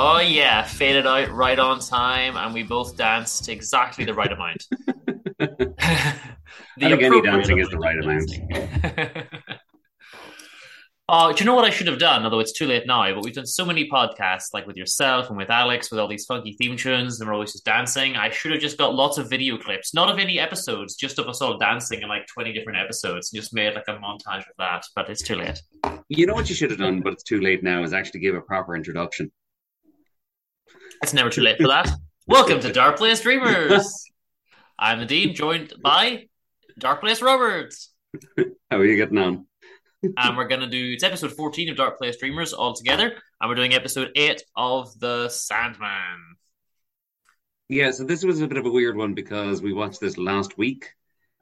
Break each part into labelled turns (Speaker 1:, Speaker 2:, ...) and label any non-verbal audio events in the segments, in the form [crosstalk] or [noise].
Speaker 1: Oh yeah, faded out right on time, and we both danced exactly the right amount. [laughs] [laughs] the
Speaker 2: I think any dancing is the right amount. [laughs]
Speaker 1: Oh, do you know what I should have done? Although it's too late now, but we've done so many podcasts, like with yourself and with Alex, with all these funky theme tunes, and we're always just dancing. I should have just got lots of video clips, not of any episodes, just of us all dancing in like twenty different episodes, and just made like a montage of that. But it's too late.
Speaker 2: You know what you should have done, but it's too late now, is actually give a proper introduction.
Speaker 1: It's never too late for that. Welcome to Darkplace Dreamers. [laughs] I'm the Dean, joined by Darkplace Roberts.
Speaker 2: How are you getting on? [laughs]
Speaker 1: and we're going to do it's episode 14 of Darkplace Dreamers all together, and we're doing episode 8 of The Sandman.
Speaker 2: Yeah, so this was a bit of a weird one because we watched this last week,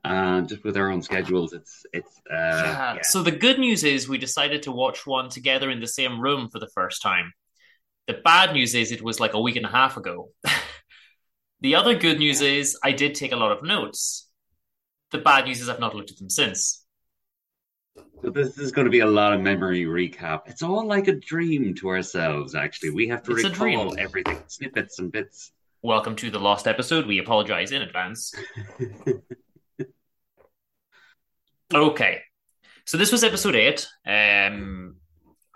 Speaker 2: and just with our own schedules, it's it's. Uh,
Speaker 1: yeah.
Speaker 2: yeah.
Speaker 1: So the good news is we decided to watch one together in the same room for the first time. The bad news is it was like a week and a half ago. [laughs] the other good news is I did take a lot of notes. The bad news is I've not looked at them since.
Speaker 2: So this is going to be a lot of memory recap. It's all like a dream to ourselves. Actually, we have to
Speaker 1: It's
Speaker 2: recall everything, snippets and bits.
Speaker 1: Welcome to the lost episode. We apologize in advance. [laughs] Okay. So this was episode eight. Um,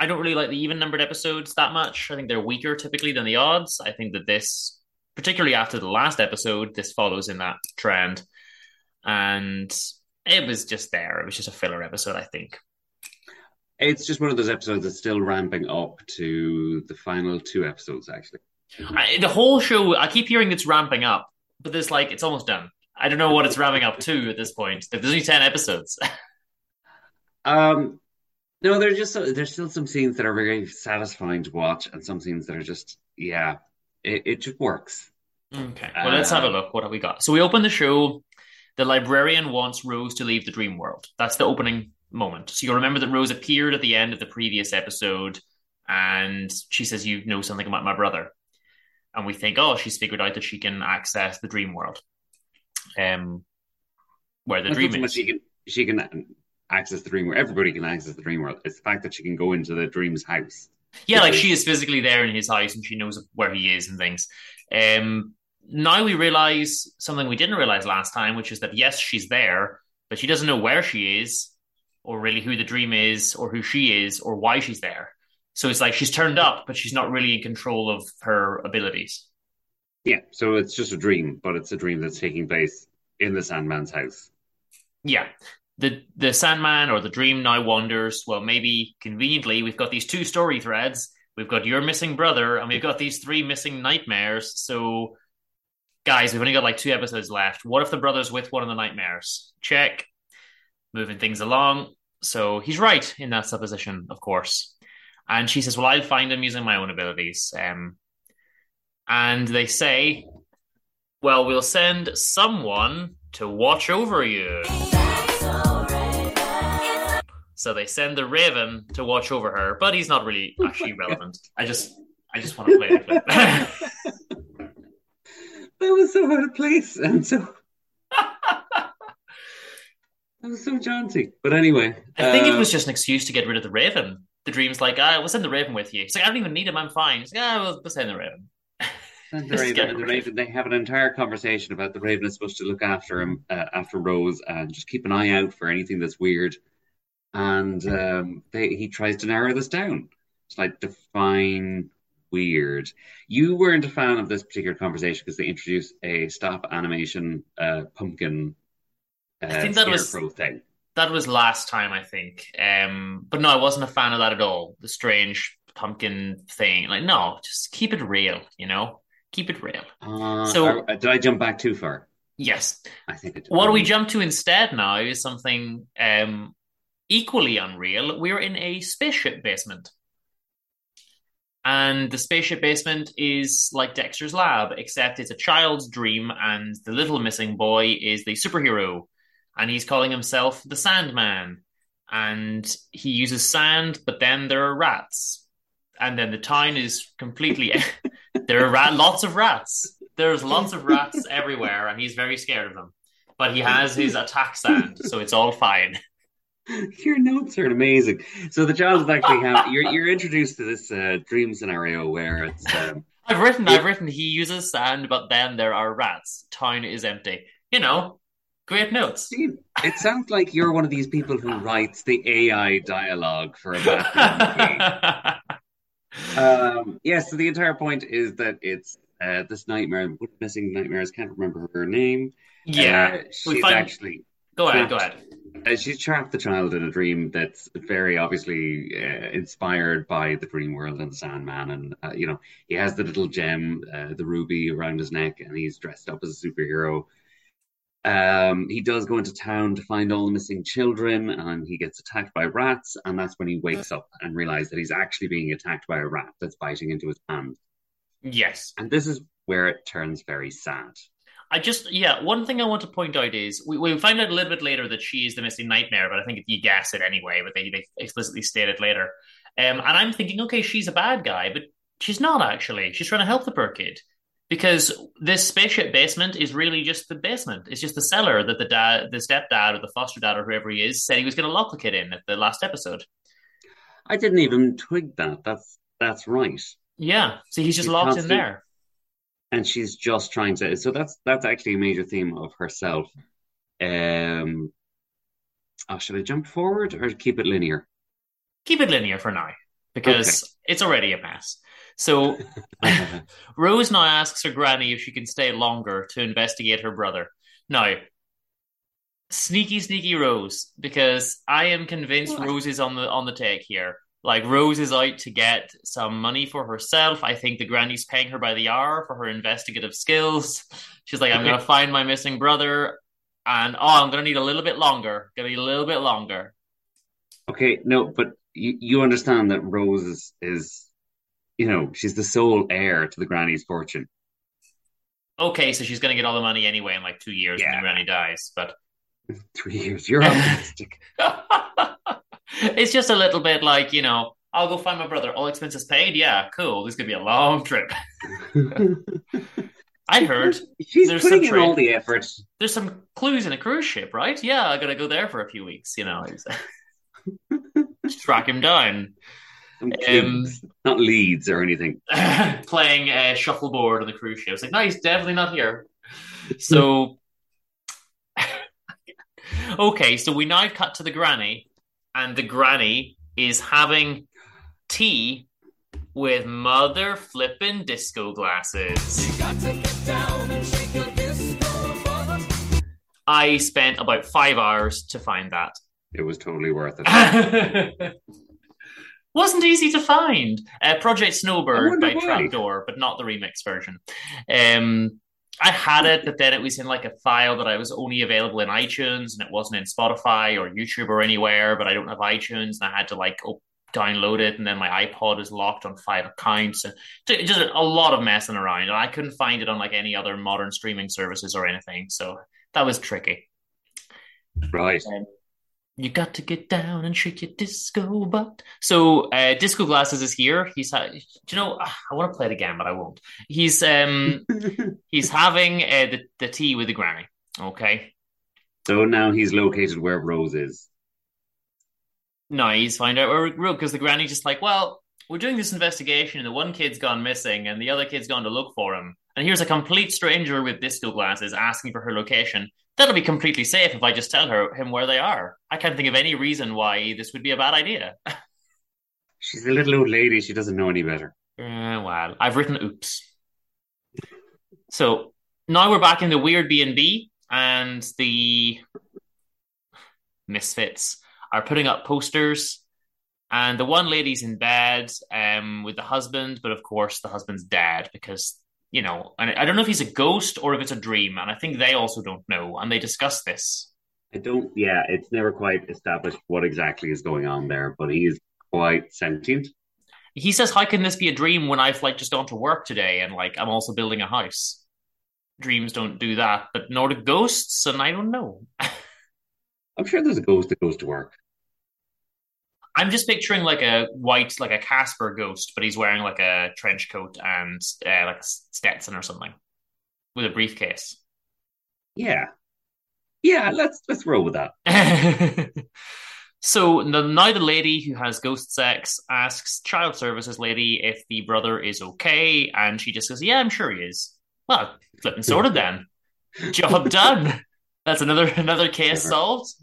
Speaker 1: I don't really like the even numbered episodes that much. I think they're weaker typically than the odds. I think that this, particularly after the last episode, this follows in that trend. And it was just there. It was just a filler episode, I think.
Speaker 2: It's just one of those episodes that's still ramping up to the final two episodes. Actually,
Speaker 1: I, the whole show, I keep hearing it's ramping up, but there's like, it's almost done. I don't know what it's ramping up to at this point. There's only 10 episodes. [laughs]
Speaker 2: um, no, there's just there's still some scenes that are very satisfying to watch, and some scenes that are just yeah, it, it just works.
Speaker 1: Okay. Well, let's have a look. What have we got? So we open the show. The librarian wants Rose to leave the dream world. That's the opening moment. So you'll remember that Rose appeared at the end of the previous episode and she says, You know something about my brother. And we think, oh, she's figured out that she can access the dream world. Um where the dream
Speaker 2: so
Speaker 1: is.
Speaker 2: she can she can access the dream world. Everybody can access the dream world. It's the fact that she can go into the dream's house.
Speaker 1: Yeah, like she is physically there in his house and she knows where he is and things. Um, now we realize something we didn't realize last time, which is that yes, she's there, but she doesn't know where she is, or really who the dream is, or who she is, or why she's there. So it's like she's turned up, but she's not really in control of her abilities.
Speaker 2: Yeah, so it's just a dream, but it's a dream that's taking place in the Sandman's house.
Speaker 1: Yeah. The the Sandman or the dream now wanders. Well, maybe conveniently, we've got these two story threads. We've got your missing brother, and we've got these three missing nightmares. So, guys, we've only got like two episodes left. What if the brother's with one of the nightmares? Check. Moving things along. So he's right in that supposition, of course. And she says, "Well, I'll find him using my own abilities." Um, and they say, "Well, we'll send someone to watch over you." So they send the Raven to watch over her, but he's not really actually relevant. I just, I just want to play clip. [laughs]
Speaker 2: That was so out of place and so [laughs] that was so jaunty. But anyway,
Speaker 1: I think it
Speaker 2: uh,
Speaker 1: was just an excuse to get rid of the Raven. The Dream's like, ah, we'll send the Raven with you. He's like, I don't even need him. I'm fine. He's like, ah, we'll, we'll send the Raven.
Speaker 2: And the [laughs] Raven, and the Raven, they have an entire conversation about the Raven is supposed to look after him, uh, after Rose, and just keep an eye out for anything that's weird. And um, they, he tries to narrow this down. It's like define weird. You weren't a fan of this particular conversation because they introduced a stop animation uh, pumpkin uh,
Speaker 1: I think that was-
Speaker 2: thing.
Speaker 1: that was last time, I think. Um, but no, I wasn't a fan of that at all. The strange pumpkin thing. Like, no, just keep it real, you know? Keep it real.
Speaker 2: Uh,
Speaker 1: So-
Speaker 2: uh, did I jump back too far?
Speaker 1: Yes.
Speaker 2: I think it did.
Speaker 1: What do we jump to instead now is something um, equally unreal. We're in a spaceship basement. And the spaceship basement is like Dexter's lab, except it's a child's dream, and the little missing boy is the superhero. And he's calling himself the Sandman. And he uses sand, but then there are rats. And then the town is completely. [laughs] there are rat- lots of rats. There's lots of rats everywhere, and he's very scared of them. But he has his attack sand, so it's all fine. [laughs] [laughs]
Speaker 2: Your notes are amazing. So the child is actually have you're you're introduced to this uh, dream scenario where it's um,
Speaker 1: I've written, I've written, he uses sand, but then there are rats. Town is empty. You know, great notes.
Speaker 2: See, it sounds like you're one of these people who writes the AI dialogue for a Batman movie. [laughs] Um, yeah, so the entire point is that it's uh, this nightmare, what missing nightmares, can't remember her name.
Speaker 1: yeah.
Speaker 2: Uh, she's
Speaker 1: find-
Speaker 2: actually
Speaker 1: Go ahead, go ahead.
Speaker 2: uh, she's trapped the child in a dream that's very obviously uh, inspired by the dream world and the Sandman, and uh, you know he has the little gem, uh, the ruby around his neck, and he's dressed up as a superhero. Um, he does go into town to find all the missing children, and he gets attacked by rats, and that's when he wakes up and realizes that he's actually being attacked by a rat that's biting into his hand.
Speaker 1: Yes.
Speaker 2: And this is where it turns very sad.
Speaker 1: I just, yeah, one thing I want to point out is we, we find out a little bit later that she is the missing nightmare, but I think you guess it anyway, but they, they explicitly state it later. Um, and I'm thinking, okay, she's a bad guy, but she's not actually. She's trying to help the poor kid. Because this spaceship basement is really just the basement. It's just the cellar that the dad, the stepdad, or the foster dad, or whoever he is, said he was going to lock the kid in at the last episode.
Speaker 2: I didn't even twig that. That's that's right.
Speaker 1: Yeah, so he's just locked in there.
Speaker 2: And she's just trying to so that's that's actually a major theme of herself um oh, should i jump forward or keep it linear
Speaker 1: Keep it linear for now because it's already a mess. So [laughs] Rose now asks her granny if she can stay longer to investigate her brother. Now, sneaky, sneaky Rose, because I am convinced
Speaker 2: What?
Speaker 1: Rose is on the on the take here. Like Rose is out to get some money for herself. I think the granny's paying her by the hour for her investigative skills. She's like, I'm gonna [laughs] find my missing brother, and oh, I'm gonna need a little bit longer. Gonna need a little bit longer.
Speaker 2: okay no but you, you understand that rose is, is you know she's the sole heir to the granny's fortune
Speaker 1: Okay, so she's gonna get all the money anyway in like two years when
Speaker 2: Yeah.
Speaker 1: the granny dies, but. [laughs]
Speaker 2: three years you're optimistic [laughs]
Speaker 1: it's just a little bit like, you know, I'll go find my brother. All expenses paid. Yeah, cool. This could be a long trip. [laughs] I heard
Speaker 2: she's
Speaker 1: There's
Speaker 2: putting
Speaker 1: some
Speaker 2: in all the effort
Speaker 1: there's some clues in a cruise ship, right? Yeah, I gotta go there for a few weeks. You know, [laughs] Just track him down.
Speaker 2: clues, not leads or anything [laughs]
Speaker 1: Playing uh, shuffleboard on the cruise ship. It's like, no, he's definitely not here. So, okay, so we now cut to the granny, and the granny is having tea with mother flipping disco glasses. I spent about five hours to find that.
Speaker 2: it was totally worth it [laughs]
Speaker 1: Wasn't easy to find. Uh, Project Snowbird by
Speaker 2: why.
Speaker 1: Trapdoor, but not the remix version. Um, I had it, but then it was in like a file that I was only available in iTunes, and it wasn't in Spotify or YouTube or anywhere. But I don't have iTunes, and I had to like op- download it, and then my iPod is locked on five accounts, and ju- just a lot of messing around. And I couldn't find it on like any other modern streaming services or anything, so that was tricky.
Speaker 2: right um,
Speaker 1: You got to get down and shake your disco butt. So, uh, Disco Glasses is here. He's, ha- do you know? ah, I want to play it again, but I won't. He's um [laughs] he's having uh, the the tea with the granny. Okay,
Speaker 2: so now he's located where rose is
Speaker 1: no, he's find out where we're because the granny just like, well, we're doing this investigation, and the one kid's gone missing, and the other kid's gone to look for him. And here's a complete stranger with disco glasses asking for her location. That'll be completely safe if I just tell her him where they are. I can't think of any reason why this would be a bad idea. [laughs]
Speaker 2: she's a little old lady she doesn't know any better
Speaker 1: Uh, well, I've written oops. So now we're back in the weird B and B, and the misfits are putting up posters. And the one lady's in bed um, with the husband, but of course the husband's dead because you know, and I don't know if he's a ghost or if it's a dream, and I think they also don't know, and they discuss this.
Speaker 2: I don't. Yeah, it's never quite established what exactly is going on there, but he is quite sentient.
Speaker 1: He says, "How can this be a dream when I've like just gone to work today and like I'm also building a house?" Dreams don't do that, but nor do ghosts, and I don't know. [laughs]
Speaker 2: I'm sure there's a ghost that goes to work.
Speaker 1: I'm just picturing like a white, like a Casper ghost, but he's wearing like a trench coat and uh, like a Stetson or something with a briefcase.
Speaker 2: Yeah, yeah. Let's let's roll with that. [laughs]
Speaker 1: so now the lady who has ghost sex asks child services lady if the brother is okay, and she just says, "Yeah, I'm sure he is." Well, flipping sorted then. Job [laughs] done. That's another another case Never. solved.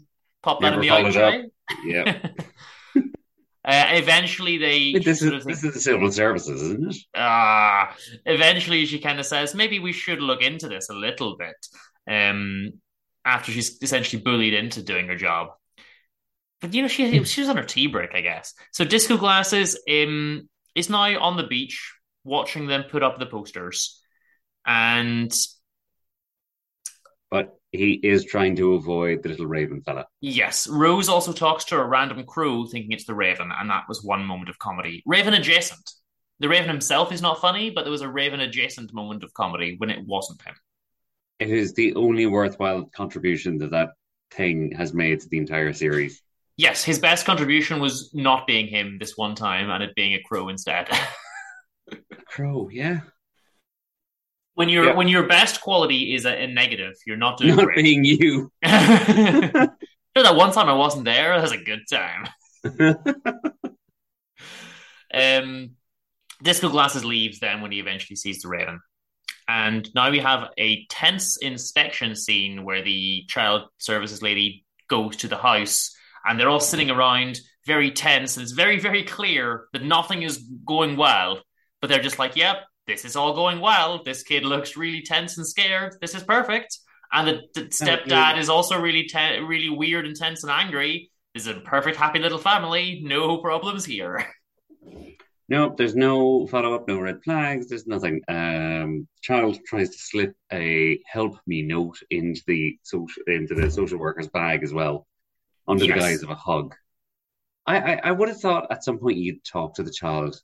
Speaker 1: Pop that in the eye.
Speaker 2: Yeah. [laughs]
Speaker 1: Uh, eventually, they.
Speaker 2: This is this is the civil services, isn't it?
Speaker 1: Ah, uh, eventually, she kind of says maybe we should look into this a little bit. Um, after she's essentially bullied into doing her job, but you know she she was on her tea break, I guess. So disco glasses um is now on the beach watching them put up the posters, and
Speaker 2: but he is trying to avoid the little raven fella.
Speaker 1: Yes. Rose also talks to a random crow thinking it's the raven, and that was one moment of comedy. Raven adjacent. The raven himself is not funny, but there was a raven adjacent moment of comedy when it wasn't him.
Speaker 2: It is the only worthwhile contribution that that thing has made to the entire series.
Speaker 1: Yes, his best contribution was not being him this one time and it being a crow instead. [laughs]
Speaker 2: a crow, yeah
Speaker 1: when your yeah. when your best quality is a, a, negative, you're not doing
Speaker 2: not
Speaker 1: great.
Speaker 2: being you. [laughs]
Speaker 1: sure, that one time I wasn't there, that was a good time. [laughs] um, Disco Glasses leaves then when he eventually sees the Raven. And now we have a tense inspection scene where the child services lady goes to the house and they're all sitting around very tense. And it's very, very clear that nothing is going well. But they're just like, yep, this is all going well. This kid looks really tense and scared. This is perfect. And the, the stepdad is also really te- really weird and tense and angry. This is a perfect, happy little family. No problems here. [laughs]
Speaker 2: Nope, there's no follow up, no red flags, there's nothing. Um, child tries to slip a help me note into the social into the social worker's bag as well, under yes. the guise of a hug. I, I, I would have thought at some point you'd talk to the child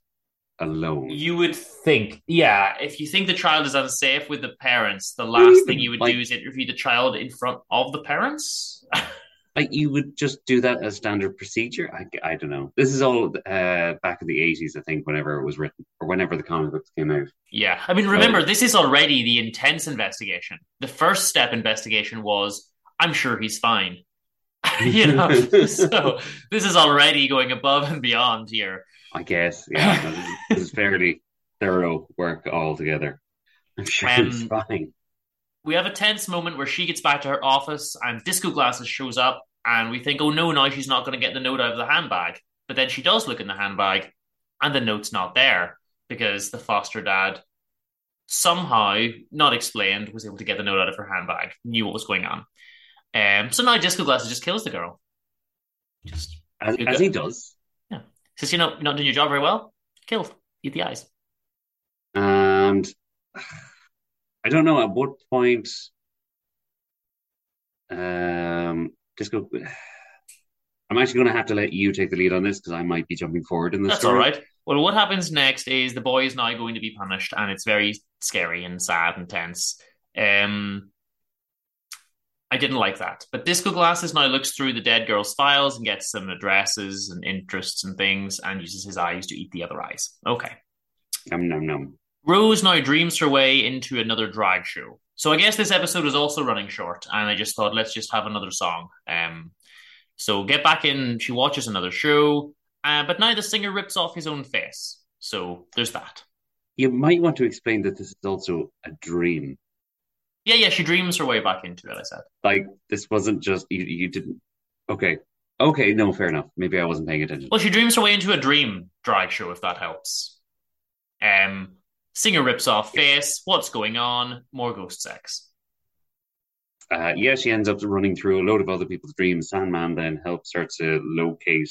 Speaker 2: alone.
Speaker 1: You would think, yeah, if you think the child is unsafe with the parents, the last thing you would like, do is interview the child in front of the parents. [laughs]
Speaker 2: like you would just do that as standard procedure. I, I don't know. This is all uh, back in the eighties, I think, whenever it was written or whenever the comic books came out.
Speaker 1: Yeah, I mean, remember so, this is already the intense investigation. The first step investigation was, I'm sure he's fine. [laughs] you know, [laughs] so this is already going above and beyond here.
Speaker 2: I guess, yeah, [laughs] this is fairly thorough work altogether. I'm sure um, it's fine.
Speaker 1: We have a tense moment where she gets back to her office and Disco Glasses shows up, and we think, oh no, now she's not going to get the note out of the handbag. But then she does look in the handbag, and the note's not there because the foster dad somehow, not explained, was able to get the note out of her handbag, knew what was going on. Um, so now Disco Glasses just kills the girl.
Speaker 2: Just as, as he does.
Speaker 1: Says, you know, you're not doing your job very well. Killed. Eat the eyes.
Speaker 2: And I don't know at what point um Disco I'm actually going to have to let you take the lead on this because I might be jumping forward in this.
Speaker 1: That's story. all right. Well, what happens next is the boy is now going to be punished, and it's very scary and sad and tense. Um, I didn't like that. But Disco Glasses now looks through the dead girl's files and gets some addresses and interests and things and uses his eyes to eat the other eyes. Okay.
Speaker 2: Num num num.
Speaker 1: Rose now dreams her way into another drag show. So I guess this episode is also running short, and I just thought let's just have another song. Um, so get back in. She watches another show, uh, but now the singer rips off his own face. So there's that.
Speaker 2: You might want to explain that this is also a dream.
Speaker 1: Yeah, yeah, she dreams her way back into it. I said,
Speaker 2: like, this wasn't just you. You didn't. Okay, okay, no, fair enough. Maybe I wasn't paying attention.
Speaker 1: Well, she dreams her way into a dream drag show, if that helps. Um, singer rips off face. What's going on? More ghost sex.
Speaker 2: uh, yeah, she ends up running through a load of other people's dreams. Sandman then helps her to locate,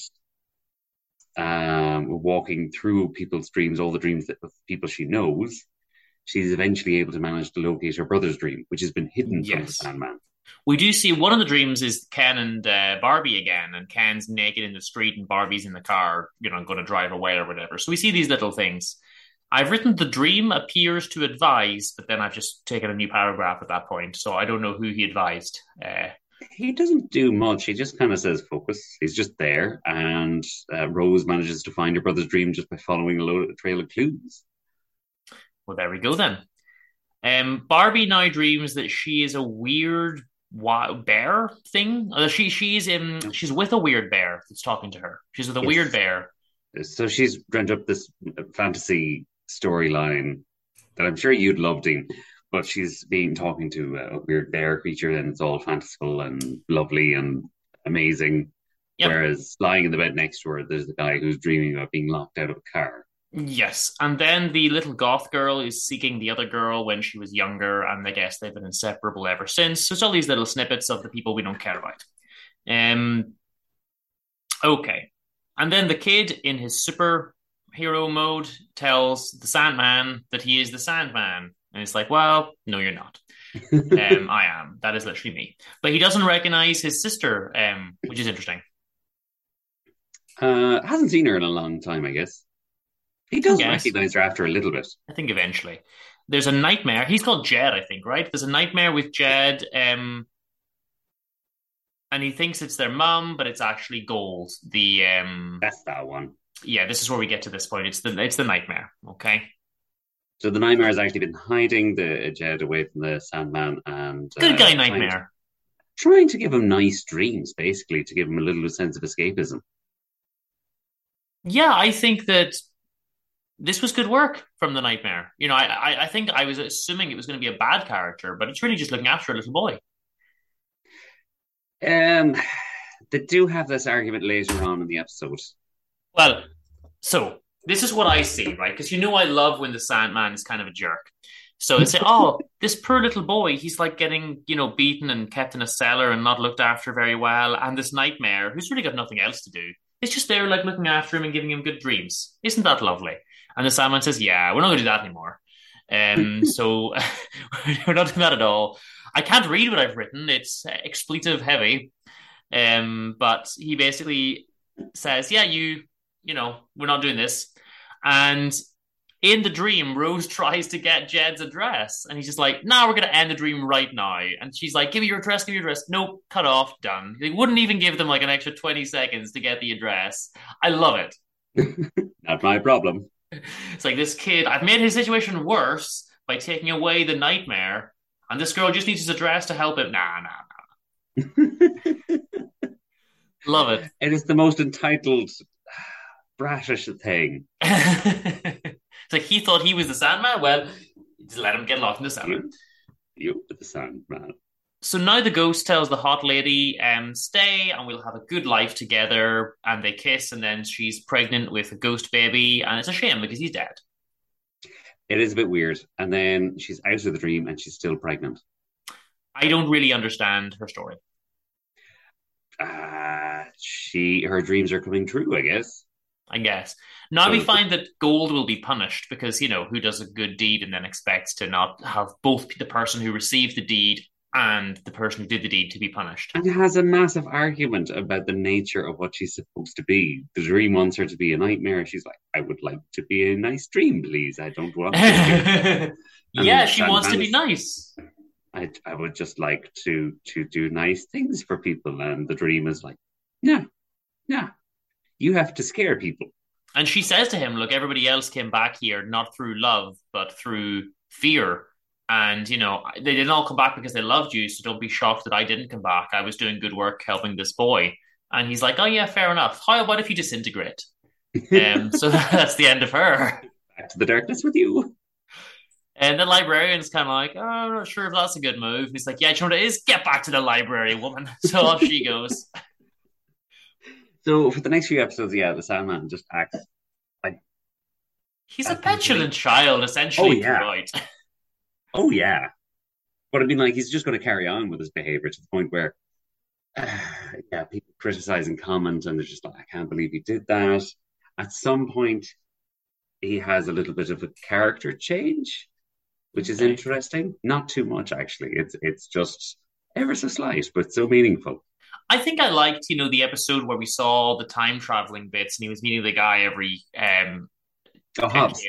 Speaker 2: um, walking through people's dreams, all the dreams that, of people she knows. She's eventually able to manage to locate her brother's dream, which has been hidden from the
Speaker 1: Yes.
Speaker 2: Sandman.
Speaker 1: We do see one of the dreams is Ken and uh, Barbie again, and Ken's naked in the street, and Barbie's in the car, you know, going to drive away or whatever. So we see these little things. I've written the dream appears to advise, but then I've just taken a new paragraph at that point, so I don't know who he advised. Uh,
Speaker 2: He doesn't do much. He just kind of says focus. He's just there, and uh, Rose manages to find her brother's dream just by following a, load, a trail of clues.
Speaker 1: Well, there we go then. Um, Barbie now dreams that she is a weird wa- bear thing. Uh, she she's in she's with a weird bear that's talking to her. She's with a
Speaker 2: Yes.
Speaker 1: weird bear.
Speaker 2: So she's dreamt up this fantasy storyline that I'm sure you'd love, Dean. But she's being talking to a weird bear creature, and it's all fanciful and lovely and amazing.
Speaker 1: Yep.
Speaker 2: Whereas lying in the bed next to her, there's the guy who's dreaming about being locked out of a car.
Speaker 1: Yes, and then the little goth girl is seeking the other girl when she was younger, and I guess they've been inseparable ever since. So it's all these little snippets of the people we don't care about. Um, okay, and then the kid in his superhero mode tells the Sandman that he is the Sandman, and it's like, well, no, you're not. [laughs] Um, I am. That is literally me. But he doesn't recognize his sister, um, which is interesting.
Speaker 2: Uh, hasn't seen her in a long time, I guess. He does recognize her after a little bit.
Speaker 1: I think eventually. There's a nightmare. He's called Jed, I think, right? There's a nightmare with Jed, um, and he thinks it's their mum, but it's actually Gault. The um,
Speaker 2: That's that one.
Speaker 1: yeah, this is where we get to this point. It's the it's the nightmare. Okay,
Speaker 2: So the nightmare has actually been hiding the Jed away from the Sandman and
Speaker 1: good
Speaker 2: uh,
Speaker 1: guy
Speaker 2: trying-
Speaker 1: nightmare.
Speaker 2: trying to give him nice dreams, basically, to give him a little sense of escapism.
Speaker 1: Yeah, I think that this was good work from the nightmare. You know, I I, I think I was assuming it was going to be a bad character, but it's really just looking after a little boy.
Speaker 2: Um, they do have this argument later on in the episode.
Speaker 1: Well, so this is what I see, right? Because you know I love when the Sandman is kind of a jerk. So they say, [laughs] "Oh, this poor little boy, he's like getting, you know, beaten and kept in a cellar and not looked after very well, and this nightmare, who's really got nothing else to do, is just there, like looking after him and giving him good dreams. Isn't that lovely?" And the Sandman says, "Yeah, we're not going to do that anymore. Um, [laughs] so [laughs] we're not doing that at all. I can't read what I've written; it's uh, expletive heavy. Um, but he basically says, "Yeah, you." you know, we're not doing this. And in the dream, Rose [laughs] tries to get Jed's address, and he's just like, "No, we're going to end the dream right now." And she's like, "Give me your address, give me your address." Nope, cut off, done. They wouldn't even give them like an extra twenty seconds to get the address. I love it.
Speaker 2: Not my problem. [laughs]
Speaker 1: It's like this kid. I've made his situation worse by taking away the nightmare, and this girl just needs his address to help him. Nah, nah, nah. [laughs] Love it.
Speaker 2: It is the most entitled, [sighs] bratish thing. [laughs]
Speaker 1: it's like he thought he was the Sandman. Well, just let him get lost in the cellar.
Speaker 2: You, you the Sandman.
Speaker 1: So now the ghost tells the hot lady, um, stay and we'll have a good life together. And they kiss, and then she's pregnant with a ghost baby, and it's a shame because he's dead.
Speaker 2: It is a bit weird. And then she's out of the dream and she's still pregnant.
Speaker 1: I don't really understand her story.
Speaker 2: Uh, she her dreams are coming true, I guess.
Speaker 1: I guess. Now we find that Gault will be punished because, you know, who does a good deed and then expects to not have both the person who received the deed and the person who did the deed to be punished.
Speaker 2: And has a massive argument about the nature of what she's supposed to be. The dream wants her to be a nightmare. She's like, I would like to be a nice dream, please. I don't want to. [laughs]
Speaker 1: yeah, she wants to be nice.
Speaker 2: I, I would just like to to do nice things for people. And the dream is like, no, no, you have to scare people.
Speaker 1: And she says to him, Look, everybody else came back here not through love, but through fear. And, you know, they didn't all come back because they loved you. So don't be shocked that I didn't come back. I was doing good work helping this boy. And he's like, Oh, yeah, fair enough. How about if you disintegrate? Um, [laughs] so [laughs] that's the end of her.
Speaker 2: Back to the darkness with you.
Speaker 1: And the librarian's kind of like, oh, I'm not sure if that's a good move. And he's like, yeah, you know what it is? Get back to the library, woman. [laughs] So off she goes.
Speaker 2: So for the next few episodes, yeah, the Sandman just acts. Like...
Speaker 1: He's a petulant child, essentially,
Speaker 2: Oh, yeah.
Speaker 1: throughout.
Speaker 2: Oh yeah, But I mean, like, he's just going to carry on with his behavior to the point where, uh, [sighs] yeah, people criticize and comment, and they're just like, I can't believe he did that. At some point, he has a little bit of a character change, which is interesting. Not too much, actually. It's it's just ever so slight, but so meaningful.
Speaker 1: I think I liked, you know, the episode where we saw the time traveling bits and he was meeting the guy every um
Speaker 2: Oh,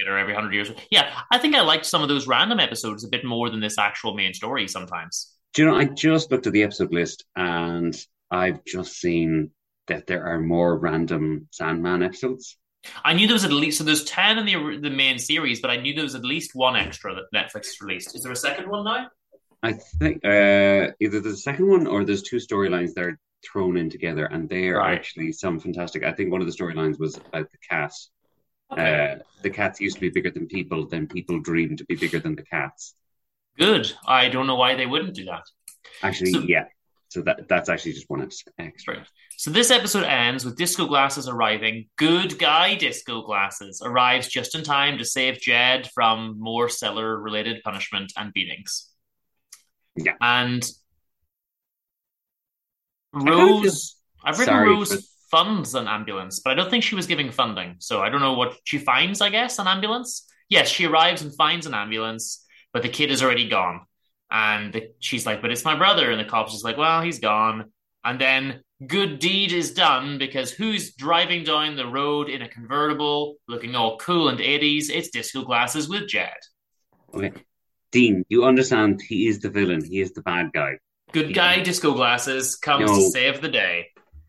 Speaker 1: or every hundred years. Yeah, I think I liked some of those random episodes a bit more than this actual main story sometimes.
Speaker 2: Do you know, I just looked at the episode list and I've just seen that there are more random Sandman episodes.
Speaker 1: I knew there was at least so there's ten in the the main series, but I knew there was at least one extra that Netflix released. Is there a second one now?
Speaker 2: I think uh, either the second one or there's two storylines that are thrown in together, and they are
Speaker 1: Right.
Speaker 2: actually some fantastic. I think one of the storylines was about the cat. Uh, the cats used to be bigger than people, then people dreamed to be bigger than the cats.
Speaker 1: Good. I don't know why they wouldn't do that.
Speaker 2: Actually,
Speaker 1: So-
Speaker 2: yeah. So that that's actually just one ex- extra.
Speaker 1: Right. So this episode ends with Disco Glasses arriving. Good guy Disco Glasses arrives just in time to save Jed from more cellar related punishment and beatings.
Speaker 2: Yeah.
Speaker 1: And Rose, I've written
Speaker 2: sorry
Speaker 1: Rose funds an ambulance, but I don't think she was giving funding. So I don't know what she finds, I guess, an ambulance. Yes, she arrives and finds an ambulance, but the kid is already gone. And the, she's like, but it's my brother. And the cop's just like, well, he's gone. And then good deed is done because who's driving down the road in a convertible looking all cool and 80s? It's Disco Glasses with Jed.
Speaker 2: Okay, Dean, you understand he is the villain. He is the bad guy.
Speaker 1: Good guy Disco Glasses comes
Speaker 2: No.
Speaker 1: to save the day.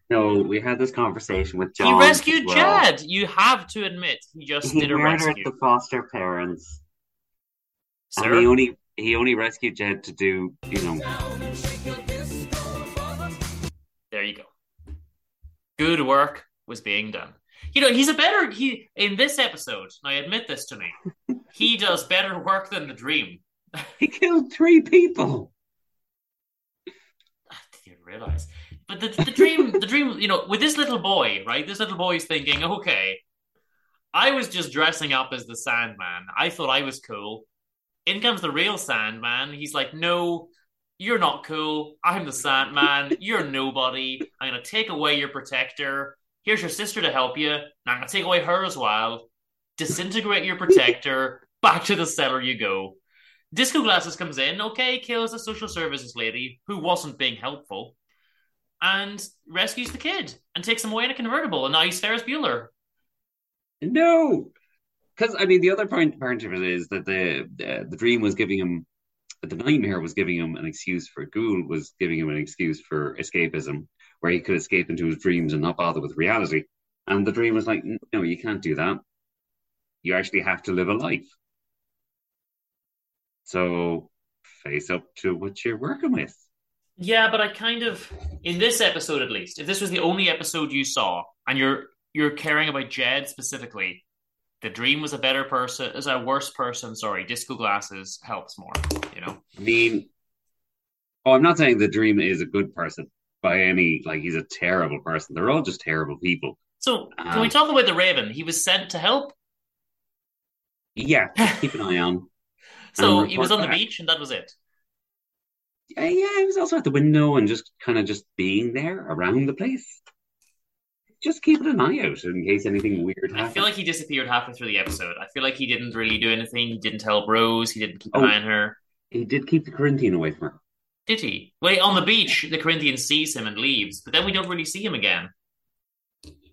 Speaker 2: No, we had this conversation with John.
Speaker 1: he rescued
Speaker 2: well.
Speaker 1: Jed. You have to admit, he just
Speaker 2: He
Speaker 1: did a
Speaker 2: murdered
Speaker 1: rescue.
Speaker 2: the foster parents,
Speaker 1: Sir?
Speaker 2: and he only he only rescued Jed to do you know
Speaker 1: There you go. Good work was being done. You know, he's a better he in this episode. Now admit this to me. he [laughs] does better work than the dream.
Speaker 2: he killed three people.
Speaker 1: I didn't realize. But the, the dream, the dream, you know, with this little boy, right? This little boy is thinking, okay, I was just dressing up as the Sandman. I thought I was cool. In comes the real Sandman. He's like, no, you're not cool. I'm the Sandman. You're nobody. I'm going to take away your protector. Here's your sister to help you. Now I'm going to take away her as well. Disintegrate your protector. Back to the cellar you go. Disco Glasses comes in, okay, kills a social services lady who wasn't being helpful, and rescues the kid and takes him away in a convertible. And now he's Ferris Bueller.
Speaker 2: No, because I mean the other point part of it is that the uh, the dream was giving him the nightmare was giving him an excuse for Gault was giving him an excuse for escapism, where he could escape into his dreams and not bother with reality. And the dream was like, no, you can't do that. You actually have to live a life. So face up to what you're working with.
Speaker 1: Yeah, but I kind of in this episode at least, if this was the only episode you saw and you're you're caring about Jed specifically, the dream was a better person is a worse person, sorry, disco glasses helps more, you know.
Speaker 2: I mean, oh, I'm not saying the dream is a good person by any like he's a terrible person. They're all just terrible people.
Speaker 1: So can
Speaker 2: Um,
Speaker 1: we talk about the Raven? He was sent to help.
Speaker 2: Yeah, keep an eye on. [laughs]
Speaker 1: So he was on the beach and that was it.
Speaker 2: Yeah, yeah, he was also at the window and just kind of just being there around the place. Just keeping an eye out in case anything weird
Speaker 1: I
Speaker 2: happens.
Speaker 1: feel like he disappeared halfway through the episode. I feel like he didn't really do anything. He didn't help Rose. He didn't keep an
Speaker 2: Oh.
Speaker 1: eye on her.
Speaker 2: he did keep the Corinthian away from her.
Speaker 1: Did he? Wait, on the beach, the Corinthian sees him and leaves, but then we don't really see him again.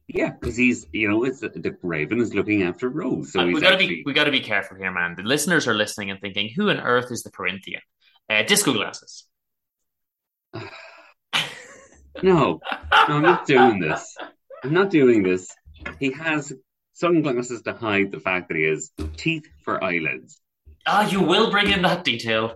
Speaker 2: Yeah, because he's you know it's the Raven is looking after Rose, so
Speaker 1: Uh, we gotta
Speaker 2: actually
Speaker 1: be we gotta be careful here, man. The listeners are listening and thinking, "Who on earth is the Corinthian?" Uh, disco glasses. [sighs]
Speaker 2: no, no, I'm not doing this. I'm not doing this. He has sunglasses to hide the fact that he has teeth for eyelids.
Speaker 1: Ah, you will bring in that detail.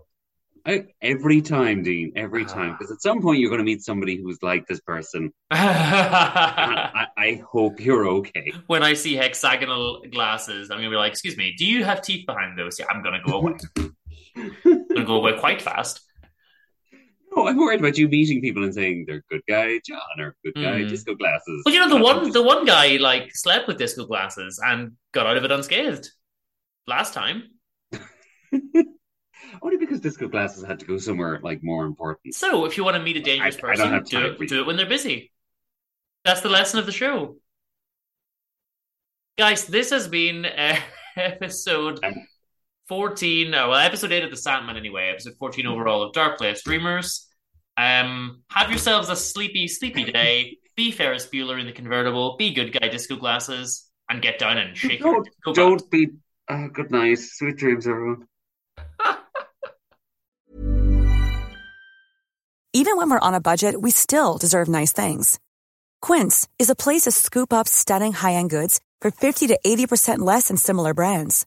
Speaker 2: I, every time, Dean, every time, because at some point you're going to meet somebody who's like this person. [laughs] I, I hope you're okay.
Speaker 1: when I see hexagonal glasses, I'm gonna be like, "Excuse me, do you have teeth behind those?" Yeah, I'm gonna go away. [laughs] I'm go away quite fast.
Speaker 2: No, I'm worried about you meeting people and saying they're good guy John or good guy
Speaker 1: Hmm.
Speaker 2: disco glasses.
Speaker 1: But you know, the one the one guy like slept with disco glasses and got out of it unscathed last time. [laughs]
Speaker 2: Only because disco glasses had to go somewhere like more important.
Speaker 1: So, if you want to meet a dangerous
Speaker 2: I- I
Speaker 1: person,
Speaker 2: don't
Speaker 1: do it, do it when they're busy. That's the lesson of the show. Guys, this has been uh, [laughs] episode
Speaker 2: Um,
Speaker 1: 14, uh, well, episode 8 of The Sandman anyway, episode 14 overall of Darkplace Dreamers. Um, have yourselves a sleepy, sleepy day. [laughs] Be Ferris Bueller in the convertible. Be good guy disco glasses. And get down and shake
Speaker 2: Don't,
Speaker 1: disco
Speaker 2: don't be. Uh, good night. Sweet dreams, everyone. [laughs]
Speaker 3: Even when we're on a budget, we still deserve nice things. Quince is a place to scoop up stunning high-end goods for 50 to 80% less than similar brands.